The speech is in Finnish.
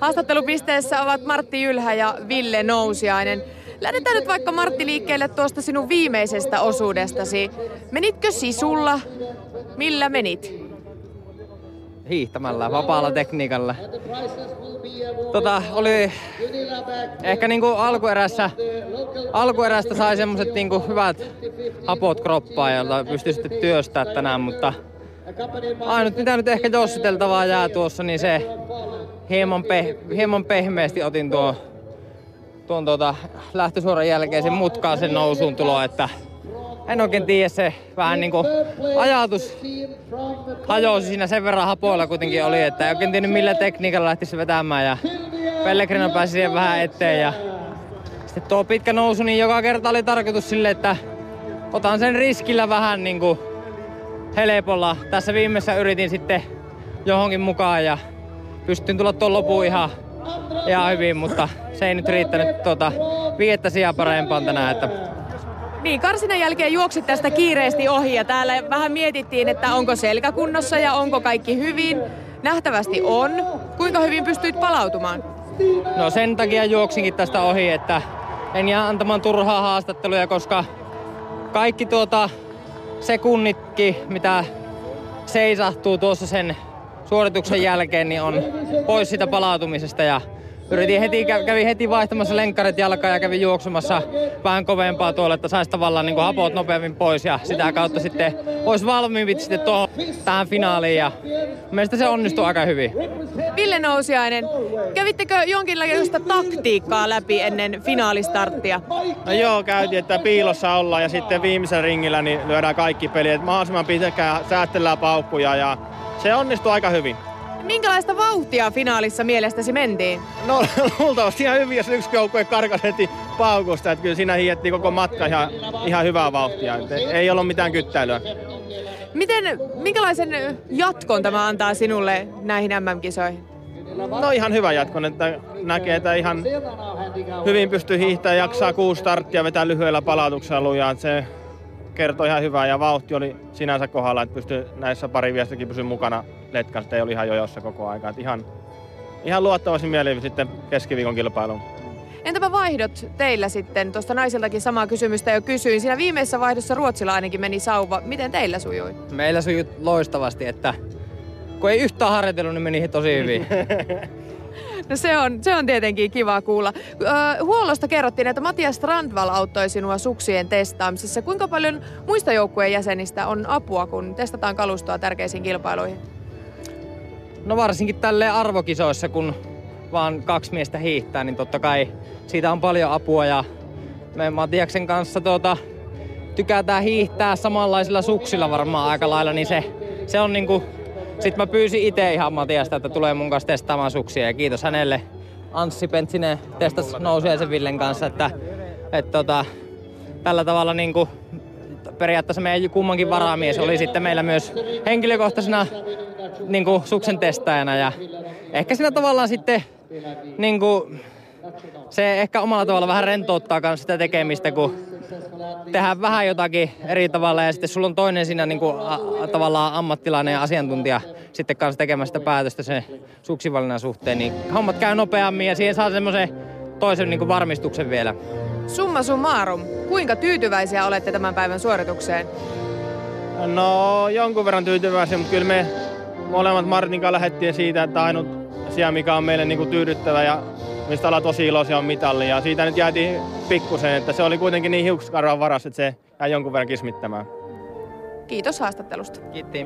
Haastattelupisteessä ovat Martti Ylhä ja Ville Nousiainen. Lähdetään nyt vaikka Martti liikkeelle tuosta sinun viimeisestä osuudestasi. Menitkö sisulla? Millä menit? hiihtämällä, vapaalla tekniikalla. Tota, oli ehkä niinku alkuerässä, alkuerästä sai semmoset niinku hyvät hapot kroppaa, joilla pystyi sitten työstää tänään, mutta ainut mitä nyt ehkä jossiteltavaa jää tuossa, niin se hieman, peh, hieman pehmeästi otin tuon, tuon tuota lähtösuoran jälkeisen mutkaisen nousuun tulo, että en oikein tiedä se vähän niinku ajatus hajosi siinä sen verran hapoilla kuitenkin oli, että ei oikein tiennyt millä tekniikalla lähtisi vetämään ja Pellegrino pääsi siihen vähän eteen ja sitten tuo pitkä nousu, niin joka kerta oli tarkoitus sille, että otan sen riskillä vähän niinku helpolla. Tässä viimeisessä yritin sitten johonkin mukaan ja pystyn tulla tuon lopun ihan, ihan hyvin, mutta se ei nyt riittänyt tuota viettä sijaa parempaan tänään, että niin, karsinan jälkeen juoksit tästä kiireesti ohi ja täällä vähän mietittiin, että onko selkä kunnossa ja onko kaikki hyvin. Nähtävästi on. Kuinka hyvin pystyit palautumaan? No sen takia juoksinkin tästä ohi, että en jää antamaan turhaa haastatteluja, koska kaikki tuota sekunnitkin, mitä seisahtuu tuossa sen suorituksen jälkeen, niin on pois sitä palautumisesta ja yritin heti, kävi heti vaihtamassa lenkkarit jalkaan ja kävin juoksumassa vähän kovempaa tuolle, että saisi tavallaan niin hapot nopeammin pois ja sitä kautta sitten olisi valmiimpi sitten tuohon tähän finaaliin ja mielestäni se onnistui aika hyvin. Ville Nousiainen, kävittekö jonkinlaista taktiikkaa läpi ennen finaalistarttia? No joo, käytiin, että piilossa ollaan ja sitten viimeisellä ringillä niin lyödään kaikki pelit, että mahdollisimman pitkään säästellään paukkuja ja se onnistui aika hyvin. Minkälaista vauhtia finaalissa mielestäsi mentiin? No luultavasti ihan hyvin, jos yksi joukkue karkas heti paukusta. Että kyllä siinä hiettiin koko matka ihan, ihan hyvää vauhtia. Että ei ollut mitään kyttäilyä. Miten, minkälaisen jatkon tämä antaa sinulle näihin MM-kisoihin? No ihan hyvä jatkon, että näkee, että ihan hyvin pystyy hiihtämään, jaksaa kuusi starttia, vetää lyhyellä palautuksella lujaa. Se kertoi ihan hyvää ja vauhti oli sinänsä kohdalla, että pystyi näissä pari viestikin pysyä mukana letkan, ei oli ihan jojossa koko aika. Että ihan, ihan luottavasti mieli sitten keskiviikon kilpailuun. Entäpä vaihdot teillä sitten? Tuosta naisiltakin samaa kysymystä jo kysyin. Siinä viimeisessä vaihdossa Ruotsilla ainakin meni sauva. Miten teillä sujui? Meillä sujui loistavasti, että kun ei yhtään harjoitellut, niin meni tosi hyvin. No se on, se on tietenkin kiva kuulla. Öö, huollosta kerrottiin, että Matias Strandval auttoi sinua suksien testaamisessa. Kuinka paljon muista joukkueen jäsenistä on apua, kun testataan kalustoa tärkeisiin kilpailuihin? No varsinkin tälle arvokisoissa, kun vaan kaksi miestä hiihtää, niin totta kai siitä on paljon apua ja me Matiaksen kanssa tuota, tykätään hiihtää samanlaisilla suksilla varmaan aika lailla, niin se, se on niinku sitten mä pyysin itse ihan Matiasta, että tulee mun kanssa testaamaan suksia ja kiitos hänelle. Anssi Pentsinen testasi nousiaisen Villen kanssa, että, että tota, tällä tavalla niin kuin, periaatteessa meidän kummankin varamies oli sitten meillä myös henkilökohtaisena niin kuin, suksen testaajana ja ehkä siinä tavallaan sitten niin kuin, se ehkä omalla tavalla vähän rentouttaa myös sitä tekemistä, kun tehdään vähän jotakin eri tavalla ja sitten sulla on toinen siinä niin kuin, a, tavallaan ammattilainen ja asiantuntija sitten kanssa tekemässä sitä päätöstä sen suksivalinnan suhteen, niin hommat käy nopeammin ja siihen saa semmoisen toisen niin kuin varmistuksen vielä. Summa summarum, kuinka tyytyväisiä olette tämän päivän suoritukseen? No jonkun verran tyytyväisiä, mutta kyllä me molemmat Martin kanssa lähdettiin siitä, että ainut asia, mikä on meille niin kuin tyydyttävä ja mistä ollaan tosi iloisia on mitalli. Ja siitä nyt jäätiin pikkusen, että se oli kuitenkin niin hiukskarvan varas, että se jäi jonkun verran kismittämään. Kiitos haastattelusta. Kiitti.